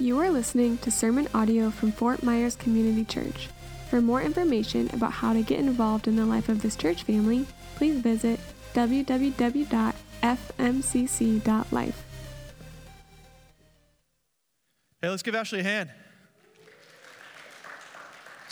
You are listening to sermon audio from Fort Myers Community Church. For more information about how to get involved in the life of this church family, please visit www.fmcc.life. Hey, let's give Ashley a hand.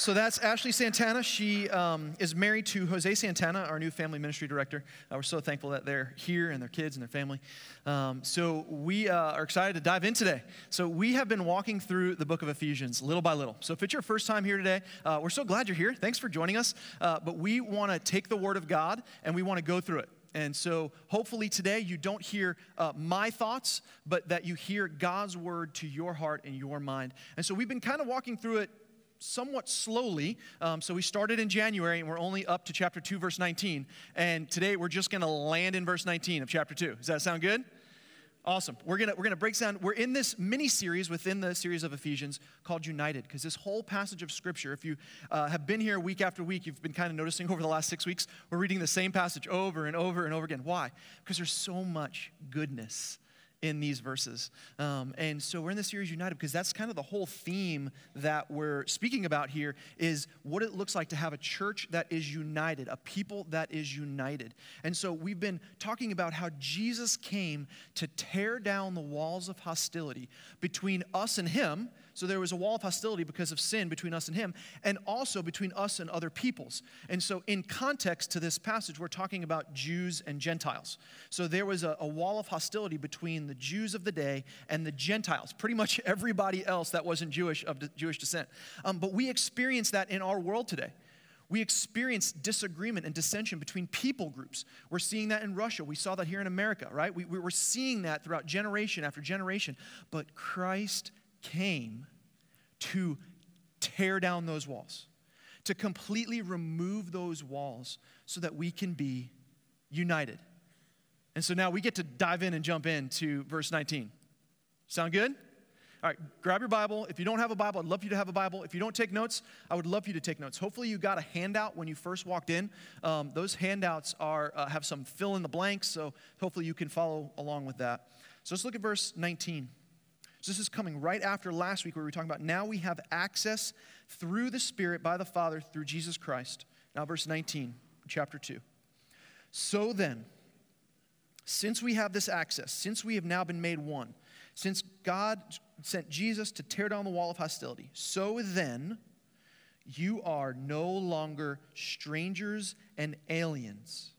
So that's Ashley Santana. She um, is married to Jose Santana, our new family ministry director. Uh, we're so thankful that they're here and their kids and their family. Um, so we uh, are excited to dive in today. So we have been walking through the book of Ephesians little by little. So if it's your first time here today, uh, we're so glad you're here. Thanks for joining us. Uh, but we want to take the word of God and we want to go through it. And so, hopefully, today you don't hear uh, my thoughts, but that you hear God's word to your heart and your mind. And so, we've been kind of walking through it somewhat slowly. Um, so we started in January and we're only up to chapter 2, verse 19. And today we're just going to land in verse 19 of chapter 2. Does that sound good? Awesome. We're going we're gonna break down, we're in this mini series within the series of Ephesians called United, because this whole passage of Scripture, if you uh, have been here week after week, you've been kind of noticing over the last six weeks, we're reading the same passage over and over and over again. Why? Because there's so much goodness in these verses. Um, and so we're in the series United because that's kind of the whole theme that we're speaking about here is what it looks like to have a church that is united, a people that is united. And so we've been talking about how Jesus came to tear down the walls of hostility between us and him so there was a wall of hostility because of sin between us and him, and also between us and other peoples. And so, in context to this passage, we're talking about Jews and Gentiles. So there was a, a wall of hostility between the Jews of the day and the Gentiles, pretty much everybody else that wasn't Jewish of Jewish descent. Um, but we experience that in our world today. We experience disagreement and dissension between people groups. We're seeing that in Russia. We saw that here in America, right? We, we, we're seeing that throughout generation after generation. But Christ came to tear down those walls, to completely remove those walls so that we can be united. And so now we get to dive in and jump into verse 19. Sound good? All right, grab your Bible. If you don't have a Bible, I'd love you to have a Bible. If you don't take notes, I would love for you to take notes. Hopefully, you got a handout when you first walked in. Um, those handouts are uh, have some fill in the blanks, so hopefully you can follow along with that. So let's look at verse 19. So this is coming right after last week where we were talking about now we have access through the Spirit by the Father through Jesus Christ. Now, verse 19, chapter 2. So then, since we have this access, since we have now been made one, since God sent Jesus to tear down the wall of hostility, so then you are no longer strangers and aliens,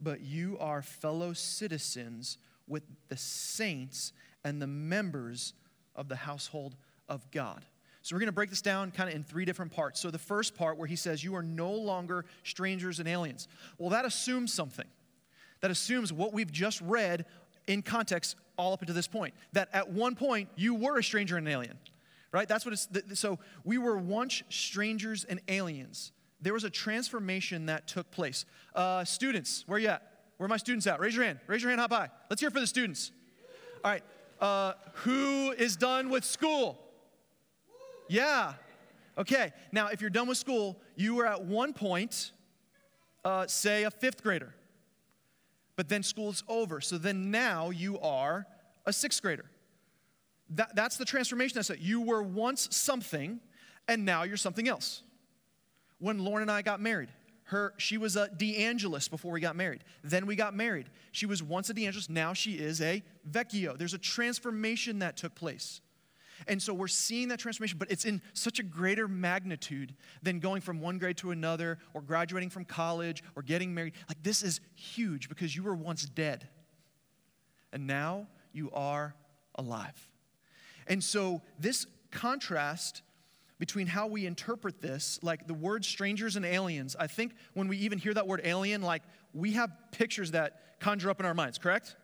but you are fellow citizens with the saints and the members of the household of God. So we're going to break this down kind of in three different parts. So the first part where he says, You are no longer strangers and aliens. Well, that assumes something. That assumes what we've just read in context all up until this point. That at one point you were a stranger and an alien, right? That's what it's. So we were once strangers and aliens. There was a transformation that took place. Uh, students, where you at? Where are my students at? Raise your hand. Raise your hand hop high. Let's hear for the students. All right. Uh, who is done with school? Yeah. Okay. Now, if you're done with school, you were at one point, uh, say, a fifth grader. But then school's over. So then now you are a sixth grader. That, that's the transformation. That's it. You were once something, and now you're something else. When Lauren and I got married, her, she was a DeAngelis before we got married. Then we got married. She was once a DeAngelis, now she is a Vecchio. There's a transformation that took place. And so we're seeing that transformation, but it's in such a greater magnitude than going from one grade to another or graduating from college or getting married. Like, this is huge because you were once dead, and now you are alive. And so, this contrast between how we interpret this, like the word strangers and aliens. I think when we even hear that word alien, like we have pictures that conjure up in our minds, correct?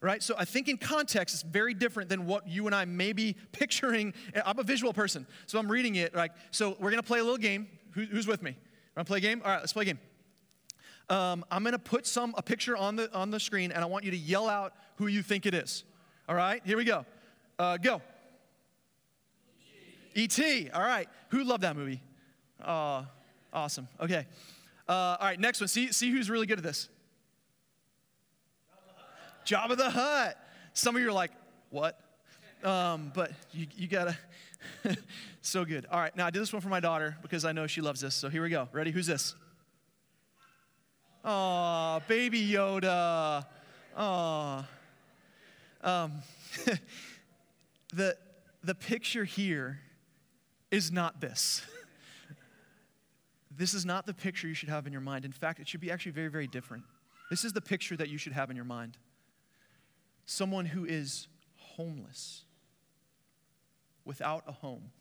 Right? So I think in context, it's very different than what you and I may be picturing. I'm a visual person, so I'm reading it. Like, so we're gonna play a little game. Who, who's with me? Wanna play a game? All right, let's play a game. Um, I'm gonna put some a picture on the on the screen, and I want you to yell out who you think it is. All right, here we go. Uh, go. E.T. All right. Who loved that movie? Oh, awesome. Okay. Uh, all right, next one. See, see who's really good at this. Jabba the Hutt. Some of you are like, what? Um, but you, you gotta, so good. All right, now I did this one for my daughter because I know she loves this. So here we go. Ready? Who's this? Oh, baby Yoda. Oh. Um, the, the picture here is not this. this is not the picture you should have in your mind. In fact, it should be actually very, very different. This is the picture that you should have in your mind someone who is homeless, without a home,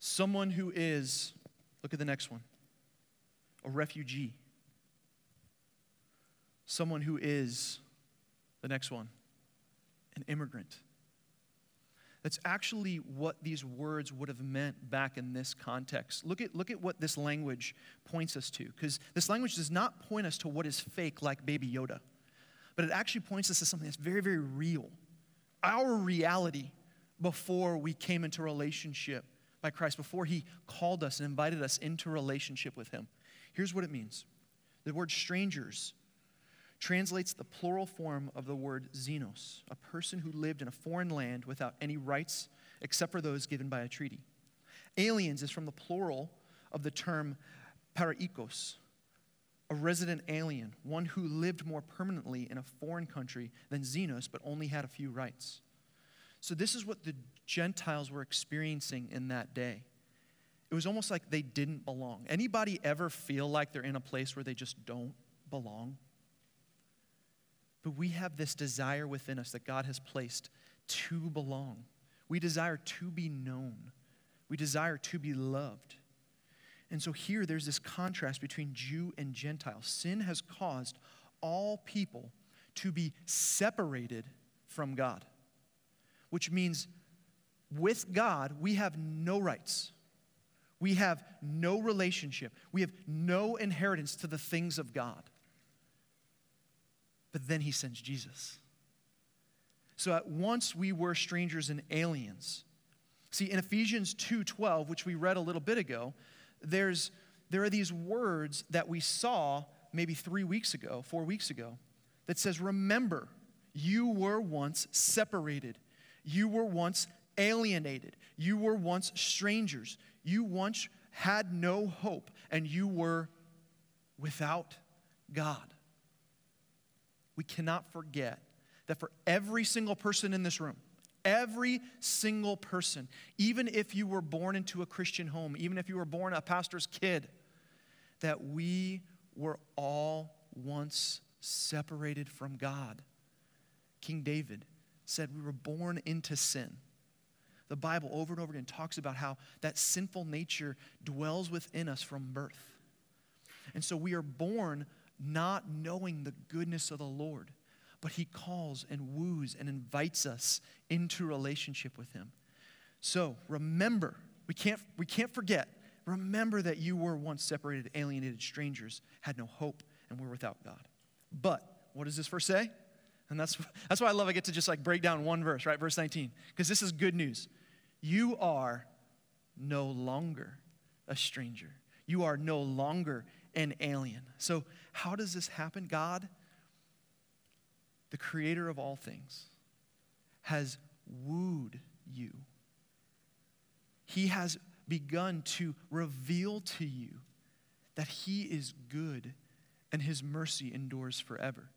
someone who is, look at the next one, a refugee, someone who is, the next one, an immigrant. That's actually what these words would have meant back in this context. Look at, look at what this language points us to, because this language does not point us to what is fake like Baby Yoda, but it actually points us to something that's very, very real. Our reality before we came into relationship by Christ, before He called us and invited us into relationship with Him. Here's what it means the word strangers translates the plural form of the word xenos, a person who lived in a foreign land without any rights except for those given by a treaty. Aliens is from the plural of the term paroikos, a resident alien, one who lived more permanently in a foreign country than xenos but only had a few rights. So, this is what the Gentiles were experiencing in that day. It was almost like they didn't belong. Anybody ever feel like they're in a place where they just don't belong? But we have this desire within us that God has placed to belong. We desire to be known. We desire to be loved. And so here there's this contrast between Jew and Gentile. Sin has caused all people to be separated from God, which means with God, we have no rights. We have no relationship. We have no inheritance to the things of God. But then he sends Jesus. So at once we were strangers and aliens. See, in Ephesians 2:12, which we read a little bit ago, there's there are these words that we saw maybe 3 weeks ago, 4 weeks ago that says remember, you were once separated. You were once alienated. You were once strangers. You once had no hope and you were without God we cannot forget that for every single person in this room, every single person, even if you were born into a Christian home, even if you were born a pastor's kid, that we were all once separated from God. King David said we were born into sin. The Bible over and over again talks about how that sinful nature dwells within us from birth. And so we are born not knowing the goodness of the Lord. But he calls and woos and invites us into relationship with him. So remember, we can't, we can't forget, remember that you were once separated, alienated strangers, had no hope, and were without God. But what does this verse say? And that's, that's why I love I get to just like break down one verse, right? Verse 19. Because this is good news. You are no longer a stranger. You are no longer an alien. So, how does this happen? God, the creator of all things, has wooed you. He has begun to reveal to you that He is good and His mercy endures forever.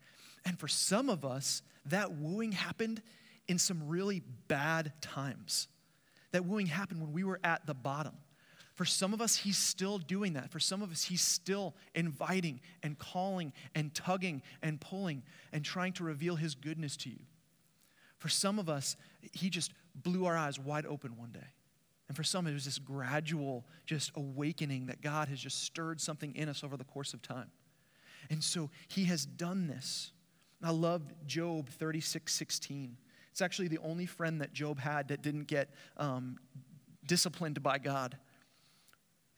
And for some of us, that wooing happened in some really bad times. That wooing happened when we were at the bottom for some of us, He's still doing that. For some of us, He's still inviting and calling and tugging and pulling and trying to reveal His goodness to you. For some of us, He just blew our eyes wide open one day. And for some, it was this gradual just awakening that God has just stirred something in us over the course of time. And so He has done this. I love Job 36 16. It's actually the only friend that Job had that didn't get um, disciplined by God.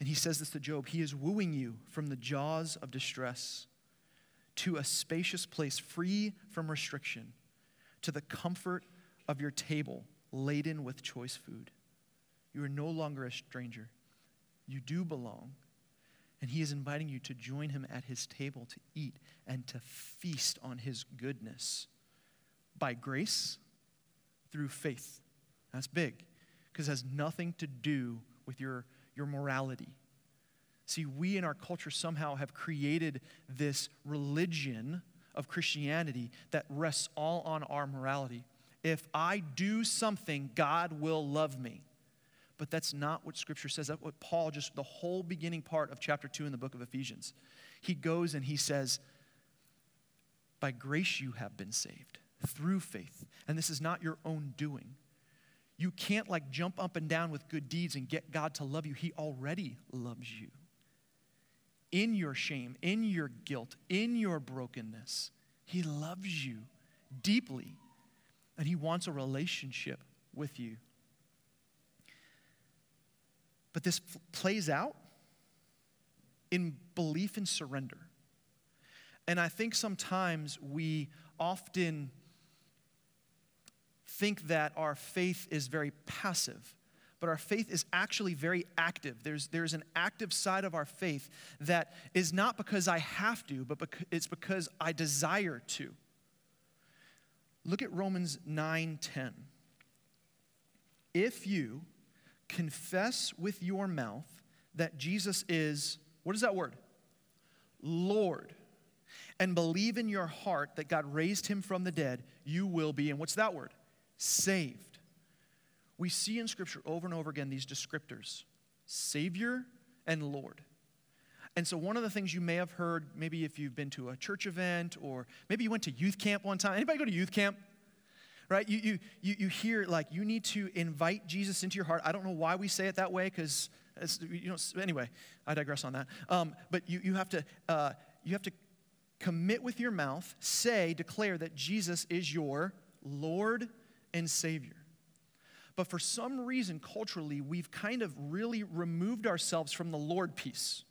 And he says this to Job He is wooing you from the jaws of distress to a spacious place free from restriction, to the comfort of your table laden with choice food. You are no longer a stranger. You do belong. And he is inviting you to join him at his table to eat and to feast on his goodness by grace through faith. That's big because it has nothing to do with your, your morality. See, we in our culture somehow have created this religion of Christianity that rests all on our morality. If I do something, God will love me. But that's not what Scripture says. That's what Paul, just the whole beginning part of chapter 2 in the book of Ephesians, he goes and he says, By grace you have been saved through faith. And this is not your own doing. You can't like jump up and down with good deeds and get God to love you. He already loves you. In your shame, in your guilt, in your brokenness, He loves you deeply and He wants a relationship with you. But this plays out in belief and surrender. And I think sometimes we often think that our faith is very passive, but our faith is actually very active. There's, there's an active side of our faith that is not because I have to, but it's because I desire to. Look at Romans 9:10. If you confess with your mouth that Jesus is, what is that word? Lord, and believe in your heart that God raised him from the dead, you will be, and what's that word? Saved. We see in Scripture over and over again these descriptors Savior and Lord. And so, one of the things you may have heard, maybe if you've been to a church event or maybe you went to youth camp one time. Anybody go to youth camp? Right? You, you, you, you hear like you need to invite Jesus into your heart. I don't know why we say it that way because, you know, anyway, I digress on that. Um, but you, you, have to, uh, you have to commit with your mouth, say, declare that Jesus is your Lord and Savior. But for some reason, culturally, we've kind of really removed ourselves from the Lord piece.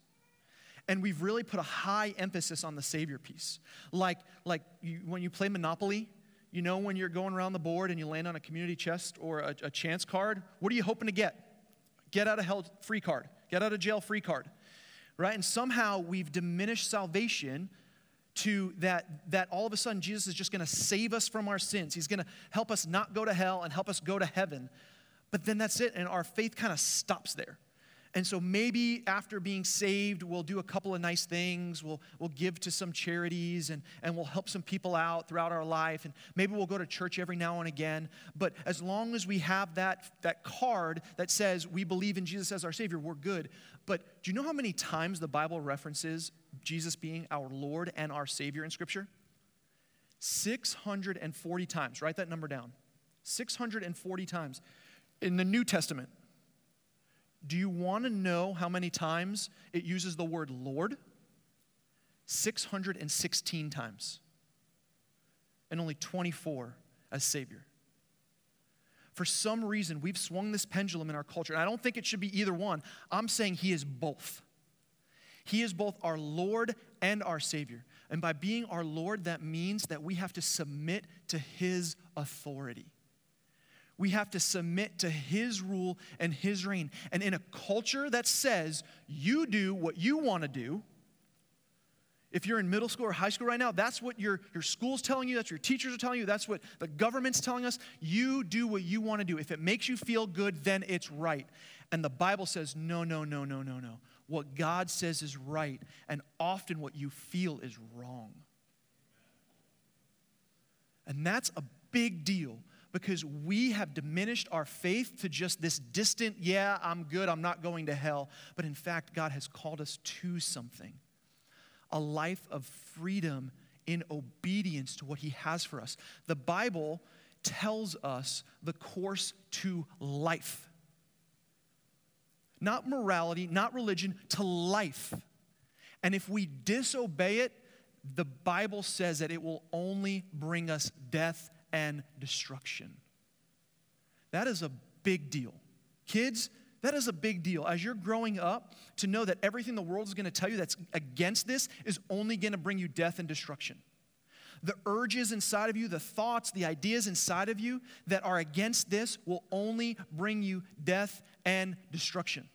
And we've really put a high emphasis on the Savior piece. Like, like you, when you play Monopoly, you know, when you're going around the board and you land on a community chest or a, a chance card, what are you hoping to get? Get out of hell free card, get out of jail free card, right? And somehow we've diminished salvation to that, that all of a sudden Jesus is just going to save us from our sins. He's going to help us not go to hell and help us go to heaven. But then that's it, and our faith kind of stops there. And so maybe after being saved, we'll do a couple of nice things. We'll, we'll give to some charities and, and we'll help some people out throughout our life. And maybe we'll go to church every now and again. But as long as we have that, that card that says we believe in Jesus as our Savior, we're good. But do you know how many times the Bible references Jesus being our Lord and our Savior in Scripture? 640 times. Write that number down. 640 times. In the New Testament, do you want to know how many times it uses the word Lord? 616 times. And only 24 as Savior. For some reason, we've swung this pendulum in our culture. And I don't think it should be either one. I'm saying He is both. He is both our Lord and our Savior. And by being our Lord, that means that we have to submit to His authority. We have to submit to His rule and His reign. And in a culture that says you do what you want to do, if you're in middle school or high school right now, that's what your, your school's telling you, that's what your teachers are telling you, that's what the government's telling us. You do what you want to do. If it makes you feel good, then it's right. And the Bible says, no, no, no, no, no, no. What God says is right, and often what you feel is wrong. And that's a big deal because we have diminished our faith to just this distant, yeah, I'm good, I'm not going to hell. But in fact, God has called us to something a life of freedom in obedience to what He has for us. The Bible tells us the course to life. Not morality, not religion, to life. And if we disobey it, the Bible says that it will only bring us death and destruction. That is a big deal. Kids, that is a big deal. As you're growing up, to know that everything the world is going to tell you that's against this is only going to bring you death and destruction. The urges inside of you, the thoughts, the ideas inside of you that are against this will only bring you death and destruction.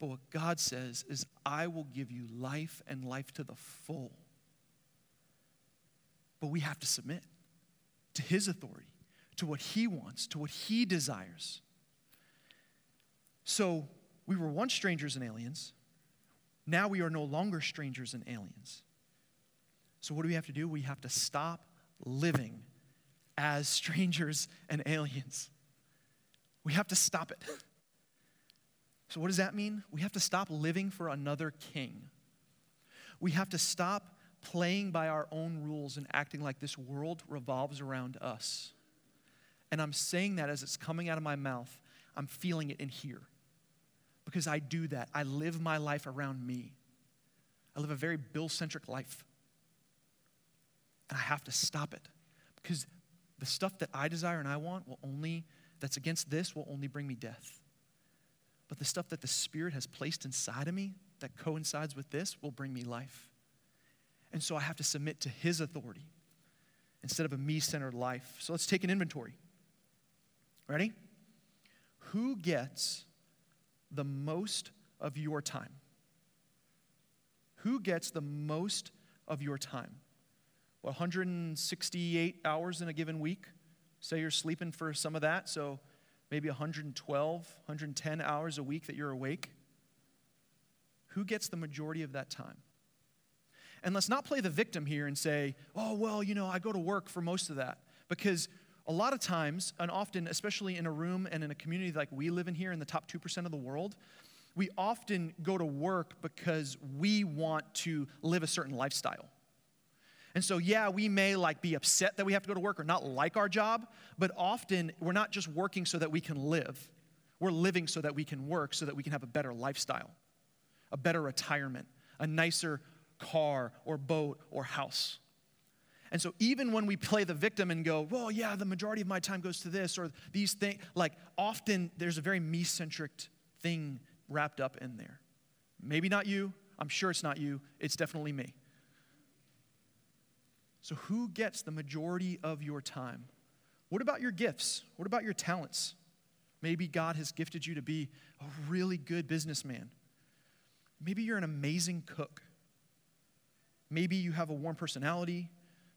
But what God says is, I will give you life and life to the full. But we have to submit to His authority, to what He wants, to what He desires. So we were once strangers and aliens. Now we are no longer strangers and aliens. So, what do we have to do? We have to stop living as strangers and aliens. We have to stop it. So, what does that mean? We have to stop living for another king. We have to stop playing by our own rules and acting like this world revolves around us. And I'm saying that as it's coming out of my mouth, I'm feeling it in here. Because I do that. I live my life around me. I live a very Bill centric life. And I have to stop it. Because the stuff that I desire and I want will only, that's against this, will only bring me death. But the stuff that the Spirit has placed inside of me that coincides with this will bring me life. And so I have to submit to His authority instead of a me centered life. So let's take an inventory. Ready? Who gets the most of your time? Who gets the most of your time? 168 hours in a given week. Say you're sleeping for some of that, so maybe 112, 110 hours a week that you're awake. Who gets the majority of that time? And let's not play the victim here and say, oh, well, you know, I go to work for most of that. Because a lot of times, and often, especially in a room and in a community like we live in here in the top 2% of the world, we often go to work because we want to live a certain lifestyle. And so, yeah, we may like be upset that we have to go to work or not like our job, but often we're not just working so that we can live. We're living so that we can work, so that we can have a better lifestyle, a better retirement, a nicer car or boat or house. And so, even when we play the victim and go, well, yeah, the majority of my time goes to this or these things, like often there's a very me centric thing wrapped up in there. Maybe not you. I'm sure it's not you. It's definitely me. So, who gets the majority of your time? What about your gifts? What about your talents? Maybe God has gifted you to be a really good businessman. Maybe you're an amazing cook. Maybe you have a warm personality.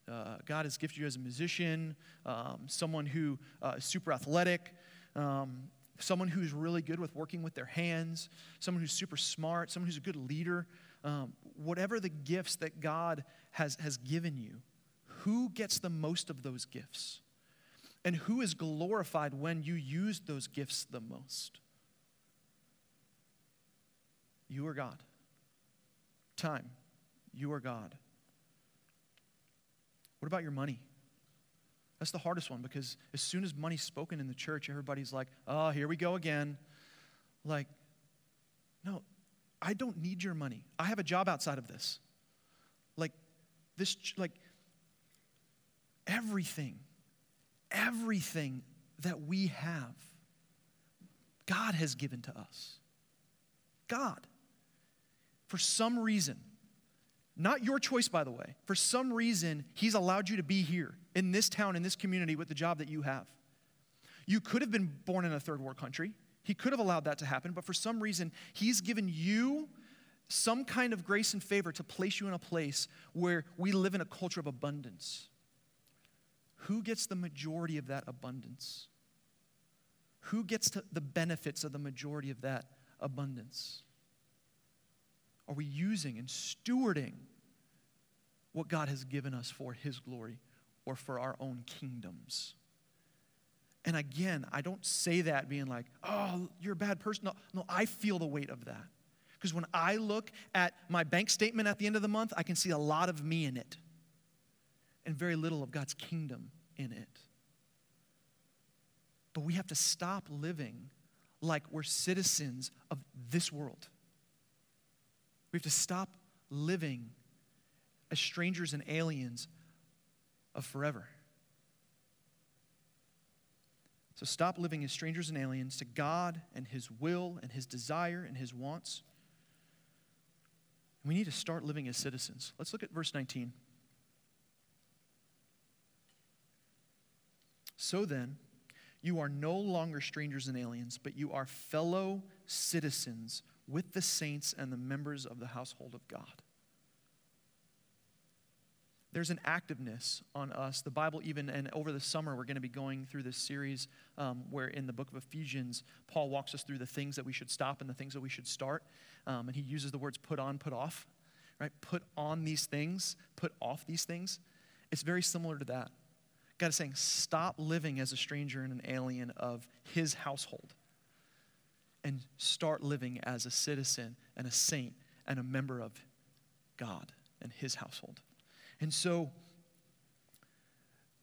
Uh, God has gifted you as a musician, um, someone who uh, is super athletic, um, someone who's really good with working with their hands, someone who's super smart, someone who's a good leader. Um, whatever the gifts that God has, has given you, who gets the most of those gifts? And who is glorified when you use those gifts the most? You or God. Time, you are God. What about your money? That's the hardest one because as soon as money's spoken in the church, everybody's like, oh, here we go again. Like, no, I don't need your money. I have a job outside of this. Like, this, like, everything, everything that we have, God has given to us. God. For some reason, not your choice, by the way, for some reason, He's allowed you to be here in this town, in this community, with the job that you have. You could have been born in a third world country. He could have allowed that to happen, but for some reason, He's given you some kind of grace and favor to place you in a place where we live in a culture of abundance. Who gets the majority of that abundance? Who gets the benefits of the majority of that abundance? Are we using and stewarding what God has given us for His glory or for our own kingdoms? And again, I don't say that being like, oh, you're a bad person. No, no I feel the weight of that. Because when I look at my bank statement at the end of the month, I can see a lot of me in it and very little of God's kingdom in it. But we have to stop living like we're citizens of this world. We have to stop living as strangers and aliens of forever. So stop living as strangers and aliens to God and His will and His desire and His wants. We need to start living as citizens. Let's look at verse 19. So then, you are no longer strangers and aliens, but you are fellow citizens with the saints and the members of the household of God. there's an activeness on us. The Bible, even, and over the summer, we're going to be going through this series um, where in the book of Ephesians, Paul walks us through the things that we should stop and the things that we should start. Um, and he uses the words put on, put off, right? Put on these things, put off these things. It's very similar to that. God is saying, stop living as a stranger and an alien of his household and start living as a citizen and a saint and a member of God and his household. And so,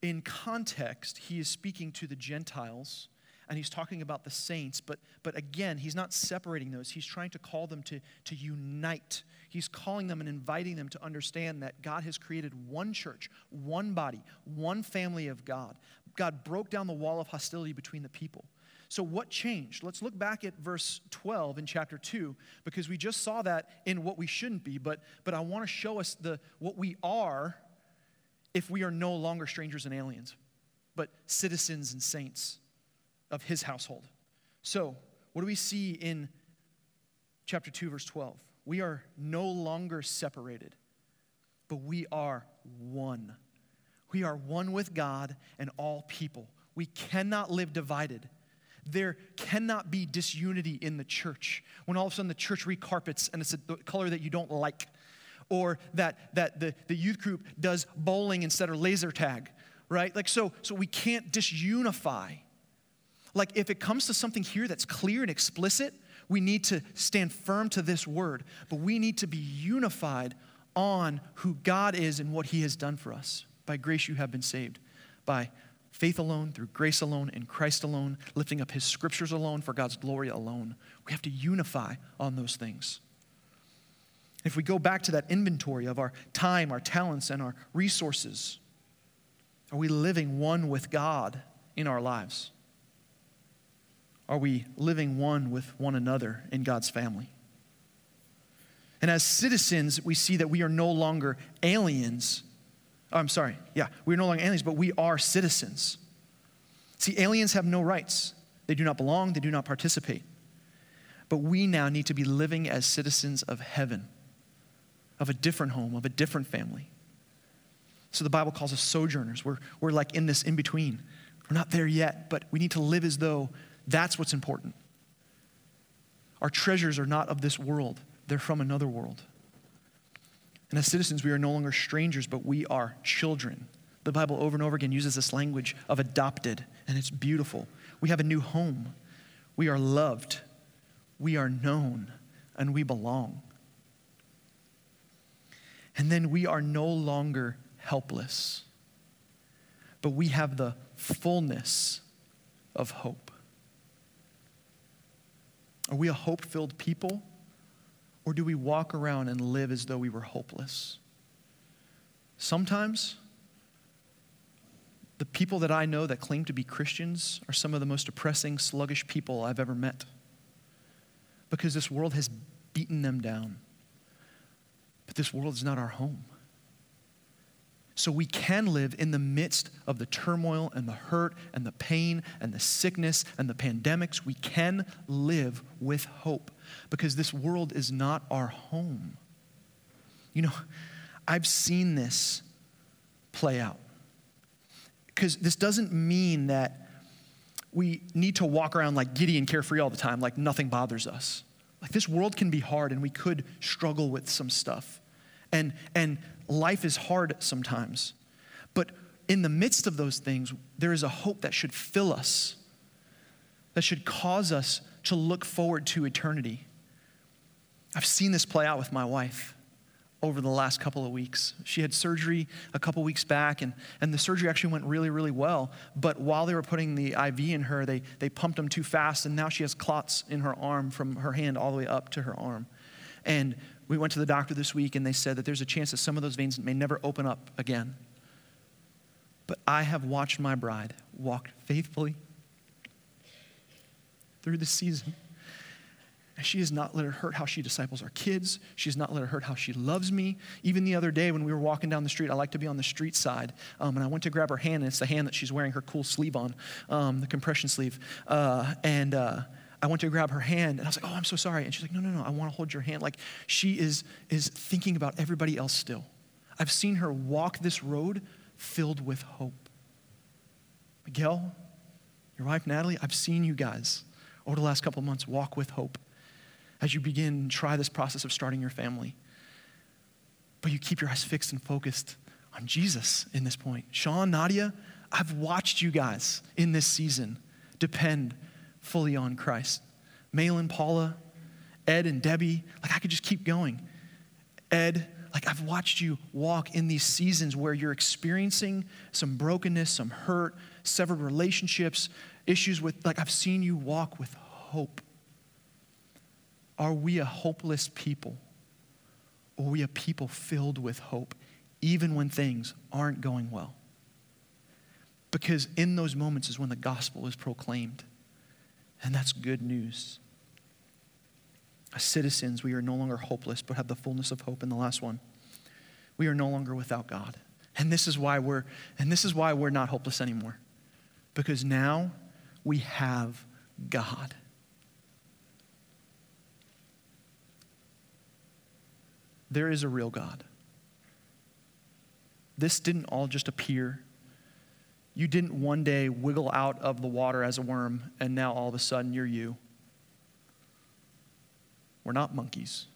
in context, he is speaking to the Gentiles and he's talking about the saints, but, but again, he's not separating those. He's trying to call them to, to unite. He's calling them and inviting them to understand that God has created one church, one body, one family of God. God broke down the wall of hostility between the people. So, what changed? Let's look back at verse 12 in chapter 2 because we just saw that in what we shouldn't be, but, but I want to show us the, what we are if we are no longer strangers and aliens, but citizens and saints of his household. So, what do we see in chapter 2, verse 12? We are no longer separated, but we are one. We are one with God and all people. We cannot live divided there cannot be disunity in the church when all of a sudden the church recarpets and it's a color that you don't like. Or that, that the, the youth group does bowling instead of laser tag right? Like so so we can't disunify. Like if it comes to something here that's clear and explicit we need to stand firm to this word but we need to be unified on who god is and what he has done for us. By grace you have been saved. By faith alone, through grace alone, in Christ alone, lifting up his scriptures alone, for God's glory alone. We have to unify on those things. If we go back to that inventory of our time, our talents, and our resources, are we living one with God in our lives? Are we living one with one another in God's family? And as citizens, we see that we are no longer aliens Oh, I'm sorry. Yeah, we're no longer aliens, but we are citizens. See, aliens have no rights. They do not belong, they do not participate. But we now need to be living as citizens of heaven, of a different home, of a different family. So the Bible calls us sojourners. We're, we're like in this in between. We're not there yet, but we need to live as though that's what's important. Our treasures are not of this world, they're from another world. And as citizens, we are no longer strangers, but we are children. The Bible over and over again uses this language of adopted, and it's beautiful. We have a new home. We are loved. We are known, and we belong. And then we are no longer helpless, but we have the fullness of hope. Are we a hope filled people? Or do we walk around and live as though we were hopeless? Sometimes, the people that I know that claim to be Christians are some of the most depressing, sluggish people I've ever met because this world has beaten them down. But this world is not our home. So we can live in the midst of the turmoil and the hurt and the pain and the sickness and the pandemics. We can live with hope because this world is not our home. You know, I've seen this play out. Because this doesn't mean that we need to walk around like giddy and carefree all the time, like nothing bothers us. Like this world can be hard and we could struggle with some stuff. And, and life is hard sometimes. But in the midst of those things, there is a hope that should fill us, that should cause us to look forward to eternity. I've seen this play out with my wife over the last couple of weeks. She had surgery a couple weeks back, and, and the surgery actually went really, really well. But while they were putting the IV in her, they, they pumped them too fast, and now she has clots in her arm from her hand all the way up to her arm. And we went to the doctor this week and they said that there's a chance that some of those veins may never open up again. But I have watched my bride walk faithfully through the season. And she has not let it hurt how she disciples our kids. She has not let it hurt how she loves me. Even the other day when we were walking down the street, I like to be on the street side. Um, and I went to grab her hand, and it's the hand that she's wearing her cool sleeve on, um, the compression sleeve. Uh, and uh, I went to grab her hand and I was like, oh, I'm so sorry. And she's like, no, no, no, I want to hold your hand. Like she is, is thinking about everybody else still. I've seen her walk this road filled with hope. Miguel, your wife Natalie, I've seen you guys over the last couple months walk with hope as you begin try this process of starting your family. But you keep your eyes fixed and focused on Jesus in this point. Sean, Nadia, I've watched you guys in this season depend fully on Christ. Malin, Paula, Ed, and Debbie, like I could just keep going. Ed, like I've watched you walk in these seasons where you're experiencing some brokenness, some hurt, severed relationships, issues with, like I've seen you walk with hope. Are we a hopeless people? Or are we a people filled with hope, even when things aren't going well? Because in those moments is when the gospel is proclaimed. And that's good news. As citizens, we are no longer hopeless, but have the fullness of hope in the last one. We are no longer without God. And this is why we're and this is why we're not hopeless anymore. Because now we have God. There is a real God. This didn't all just appear you didn't one day wiggle out of the water as a worm and now all of a sudden you're you. We're not monkeys.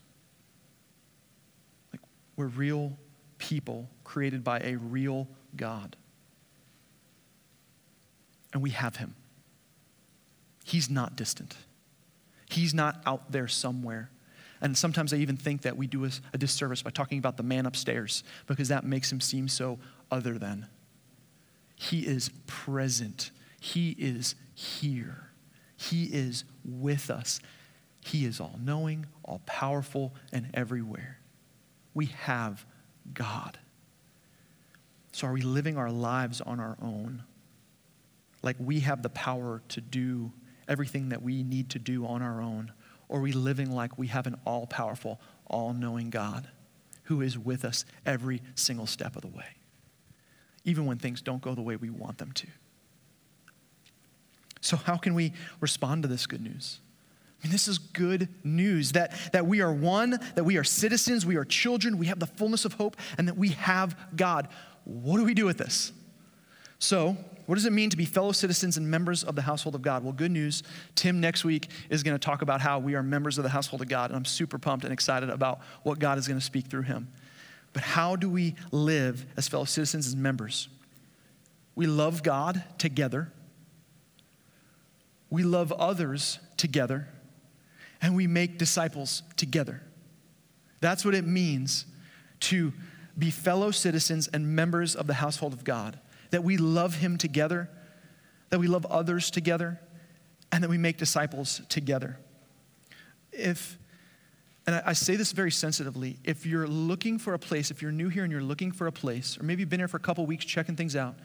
Like we're real people created by a real God. And we have him. He's not distant. He's not out there somewhere. And sometimes I even think that we do a, disservice by talking about the man upstairs because that makes him seem so other than. He is present. He is here. He is with us. He is all knowing, all powerful, and everywhere. We have God. So, are we living our lives on our own? Like we have the power to do everything that we need to do on our own? Or are we living like we have an all powerful, all knowing God who is with us every single step of the way? Even when things don't go the way we want them to. So, how can we respond to this good news? I mean, this is good news that, that we are one, that we are citizens, we are children, we have the fullness of hope, and that we have God. What do we do with this? So, what does it mean to be fellow citizens and members of the household of God? Well, good news. Tim next week is going to talk about how we are members of the household of God, and I'm super pumped and excited about what God is going to speak through him. But how do we live as fellow citizens, as members? We love God together, we love others together, and we make disciples together. That's what it means to be fellow citizens and members of the household of God. That we love Him together, that we love others together, and that we make disciples together. If and I, I, say this very sensitively, if you're looking for a place, if you're new here and you're looking for a place, or maybe you've been here for a couple weeks checking things out,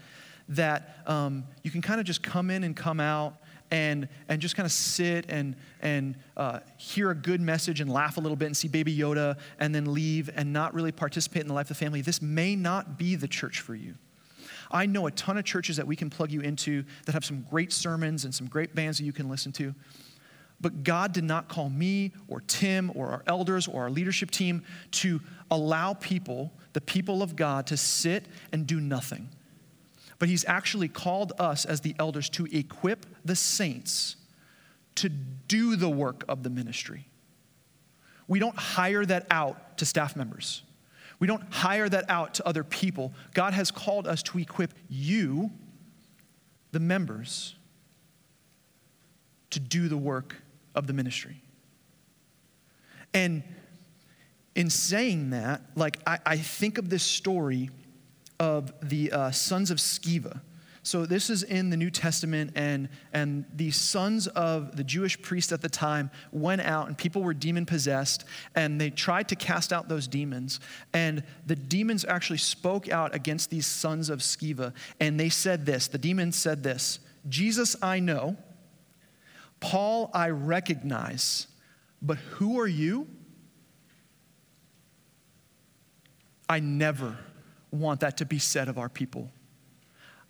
that um, you can kind of just come in and come out and, and just kind of sit and, and uh, hear a good message and laugh a little bit and see Baby Yoda and then leave and not really participate in the life of the family, this may not be the church for you. I know a ton of churches that we can plug you into that have some great sermons and some great bands that you can listen to. But God did not call me or Tim or our elders or our leadership team to allow people, the people of God, to sit and do nothing. But He's actually called us as the elders to equip the saints to do the work of the ministry. We don't hire that out to staff members. We don't hire that out to other people. God has called us to equip you, the members, to do the work of the ministry. And in saying that, like, I, I think of this story of the uh, sons of Sceva. So this is in the New Testament, and, and the sons of the Jewish priest at the time went out, and people were demon possessed, and they tried to cast out those demons. And the demons actually spoke out against these sons of Sceva, and they said this the demons said this Jesus I know, Paul, I recognize, but who are you? I never want that to be said of our people.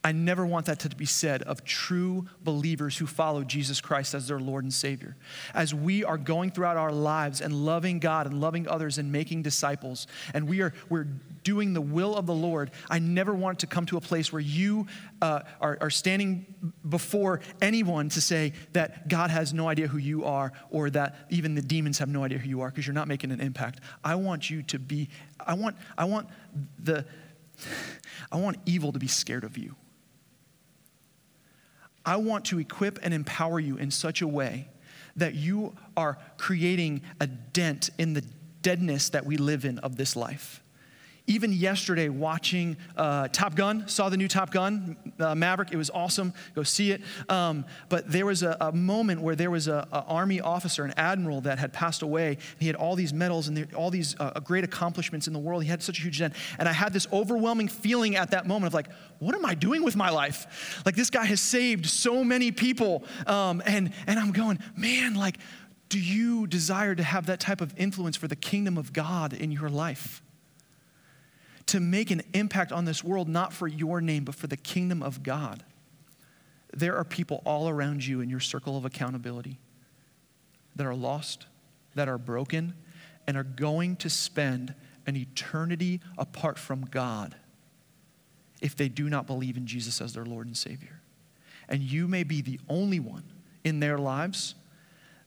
I never want that to be said of true believers who follow Jesus Christ as their Lord and Savior. As we are going throughout our lives and loving God and loving others and making disciples, and we are we're doing the will of the Lord, I never want to come to a place where you uh, are, are standing before anyone to say that God has no idea who you are or that even the demons have no idea who you are because you're not making an impact. I want you to be, I want, I want the, I want evil to be scared of you. I want to equip and empower you in such a way that you are creating a dent in the deadness that we live in of this life even yesterday watching uh, Top Gun, saw the new Top Gun, uh, Maverick. It was awesome. Go see it. Um, but there was a, a, moment where there was an army officer, an admiral that had passed away. He had all these medals and all these uh, great accomplishments in the world. He had such a huge end. And I had this overwhelming feeling at that moment of like, what am I doing with my life? Like this guy has saved so many people. Um, and, and I'm going, man, like, do you desire to have that type of influence for the kingdom of God in your life? To make an impact on this world, not for your name, but for the kingdom of God. There are people all around you in your circle of accountability that are lost, that are broken, and are going to spend an eternity apart from God if they do not believe in Jesus as their Lord and Savior. And you may be the only one in their lives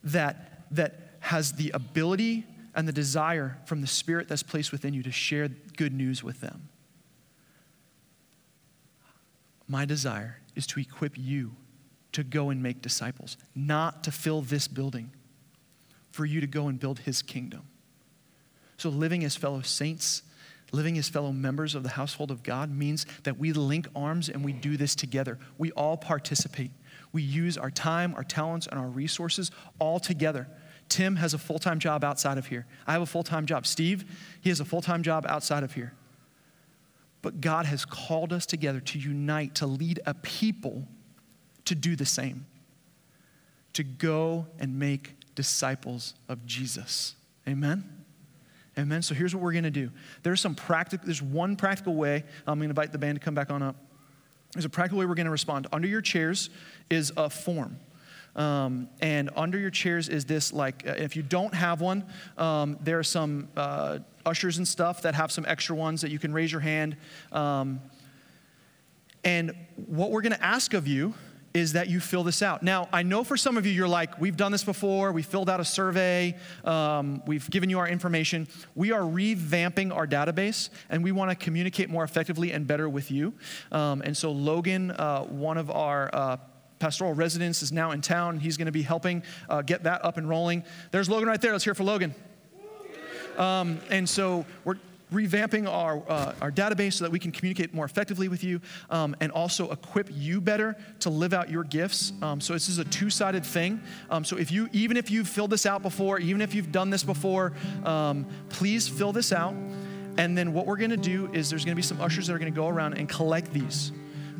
that, that has the ability and the desire from the Spirit that's placed within you to share good news with them. My desire is to equip you to go and make disciples, not to fill this building, for you to go and build His kingdom. So, living as fellow saints, living as fellow members of the household of God means that we link arms and we do this together. We all participate. We use our time, our talents, and our resources all together Tim has a full time job outside of here. I have a full time job. Steve, he has a full time job outside of here. But God has called us together to unite, to lead a people to do the same, to go and make disciples of Jesus. Amen? Amen. So here's what we're going to do. There's some practical, there's one practical way. I'm going to invite the band to come back on up. There's a practical way we're going to respond. Under your chairs is a form. Um, and under your chairs is this like, uh, if you don't have one, um, there are some uh, ushers and stuff that have some extra ones that you can raise your hand. Um, and what we're going to ask of you is that you fill this out. Now, I know for some of you, you're like, we've done this before, we filled out a survey, um, we've given you our information. We are revamping our database, and we want to communicate more effectively and better with you. Um, and so, Logan, uh, one of our uh, pastoral residents is now in town. He's going to be helping uh, get that up and rolling. There's Logan right there. Let's hear for Logan. Um, and so we're revamping our, uh, our database so that we can communicate more effectively with you um, and also equip you better to live out your gifts. Um, so this is a two-sided thing. Um, so if you, even if you've filled this out before, even if you've done this before, um, please fill this out. And then what we're going to do is there's going to be some ushers that are going to go around and collect these.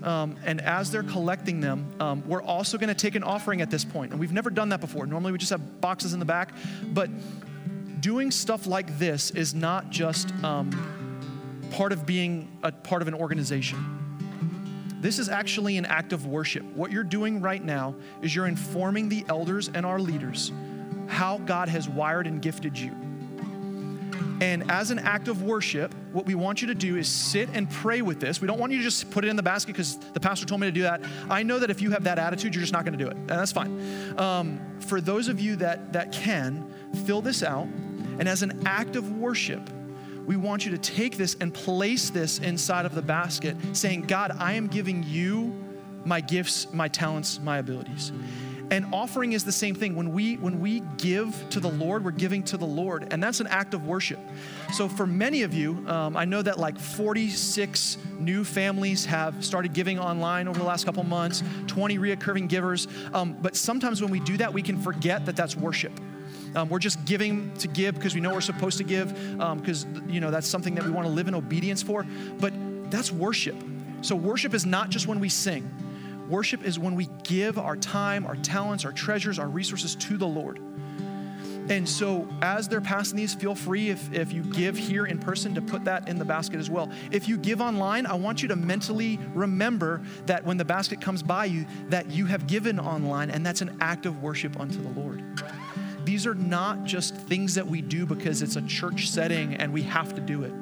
Um, and as they're collecting them, um, we're also going to take an offering at this point. And we've never done that before. Normally we just have boxes in the back. But doing stuff like this is not just um, part of being a part of an organization. This is actually an act of worship. What you're doing right now is you're informing the elders and our leaders how God has wired and gifted you. And as an act of worship, what we want you to do is sit and pray with this. We don't want you to just put it in the basket because the pastor told me to do that. I know that if you have that attitude, you're just not going to do it, and that's fine. Um, for those of you that that can, fill this out, and as an act of worship, we want you to take this and place this inside of the basket, saying, God, I am giving you my gifts, my talents, my abilities. And offering is the same thing. When we when we give to the Lord, we're giving to the Lord, and that's an act of worship. So for many of you, um, I know that like 46 new families have started giving online over the last couple months. 20 reoccurring givers. Um, but sometimes when we do that, we can forget that that's worship. Um, we're just giving to give because we know we're supposed to give because um, you know that's something that we want to live in obedience for. But that's worship. So worship is not just when we sing. Worship is when we give our time, our talents, our treasures, our resources to the Lord. And so, as they're passing these, feel free if, if you give here in person to put that in the basket as well. If you give online, I want you to mentally remember that when the basket comes by you, that you have given online, and that's an act of worship unto the Lord. These are not just things that we do because it's a church setting and we have to do it.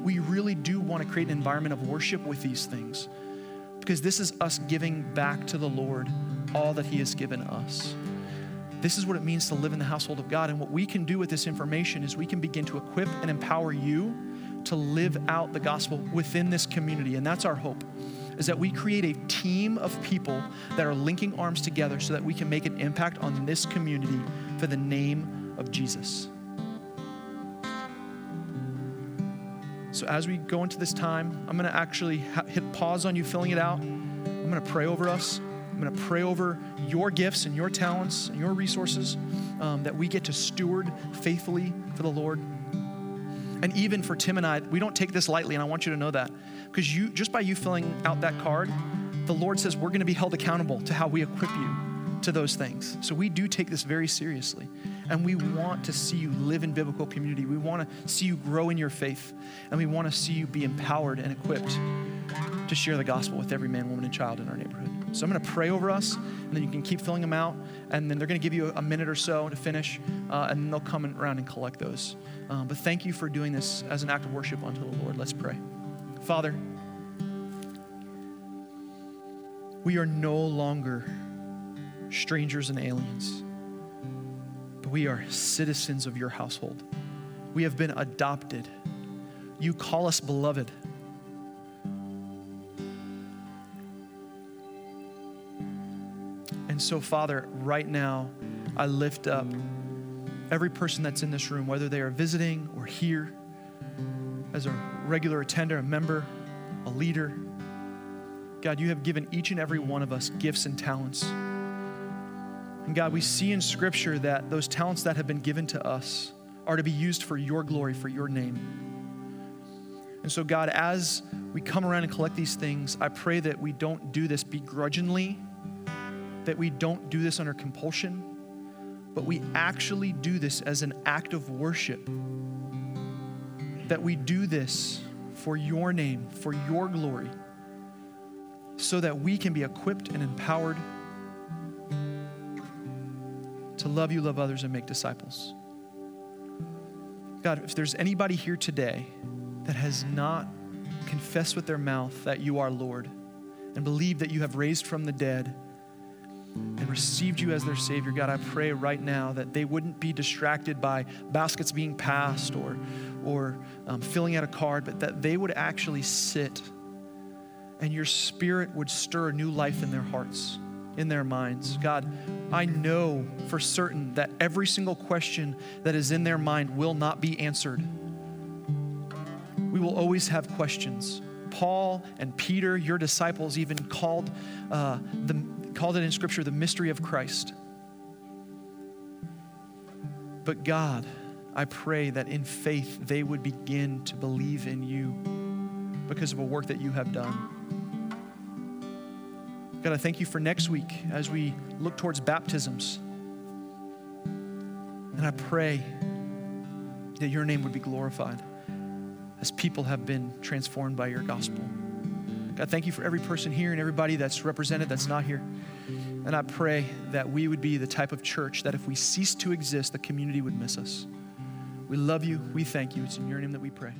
We really do want to create an environment of worship with these things because this is us giving back to the Lord all that He has given us. This is what it means to live in the household of God. And what we can do with this information is we can begin to equip and empower you to live out the gospel within this community. And that's our hope is that we create a team of people that are linking arms together so that we can make an impact on this community for the name of Jesus. So, as we go into this time, I'm going to actually ha- hit pause on you filling it out. I'm going to pray over us. I'm going to pray over your gifts and your talents and your resources um, that we get to steward faithfully for the Lord. And even for Tim and I, we don't take this lightly, and I want you to know that. Because you just by you filling out that card, the Lord says we're going to be held accountable to how we equip you to those things. So we do take this very seriously. And we want to see you live in biblical community. We want to see you grow in your faith. And we want to see you be empowered and equipped to share the gospel with every man, woman, and child in our neighborhood. So I'm going to pray over us, and then you can keep filling them out. And then they're going to give you a minute or so to finish, uh, and then they'll come around and collect those. Um, but thank you for doing this as an act of worship unto the Lord. Let's pray. Father, we are no longer strangers and aliens, but we are citizens of your household. We have been adopted. You call us beloved. And so, Father, right now, I lift up every person that's in this room, whether they are visiting or here as a regular attender, a member, a leader. God, you have given each and every one of us gifts and talents. And God, we see in Scripture that those talents that have been given to us are to be used for your glory, for your name. And so, God, as we come around and collect these things, I pray that we don't do this begrudgingly that we don't do this under compulsion, but we actually do this as an act of worship. That we do this for your name, for your glory, so that we can be equipped and empowered to love you, love others, and make disciples. God, if there's anybody here today that has not confessed with their mouth that you are Lord and believe that you have raised from the dead, and received you as their Savior, God, I pray right now that they wouldn't be distracted by baskets being passed or, or um, filling out a card, but that they would actually sit and your Spirit would stir a new life in their hearts, in their minds. God, I know for certain that every single question that is in their mind will not be answered. We will always have questions. Paul and Peter, your disciples, even called uh, the called it in Scripture the mystery of Christ. But God, I pray that in faith they would begin to believe in you because of a work that you have done. God, I thank you for next week as we look towards baptisms. And I pray that your name would be glorified as people have been transformed by your gospel. God, thank you for every person here and everybody that's represented that's not here. And I pray that we would be the type of church that if we cease to exist, the community would miss us. We love you. We thank you. It's in your name that we pray.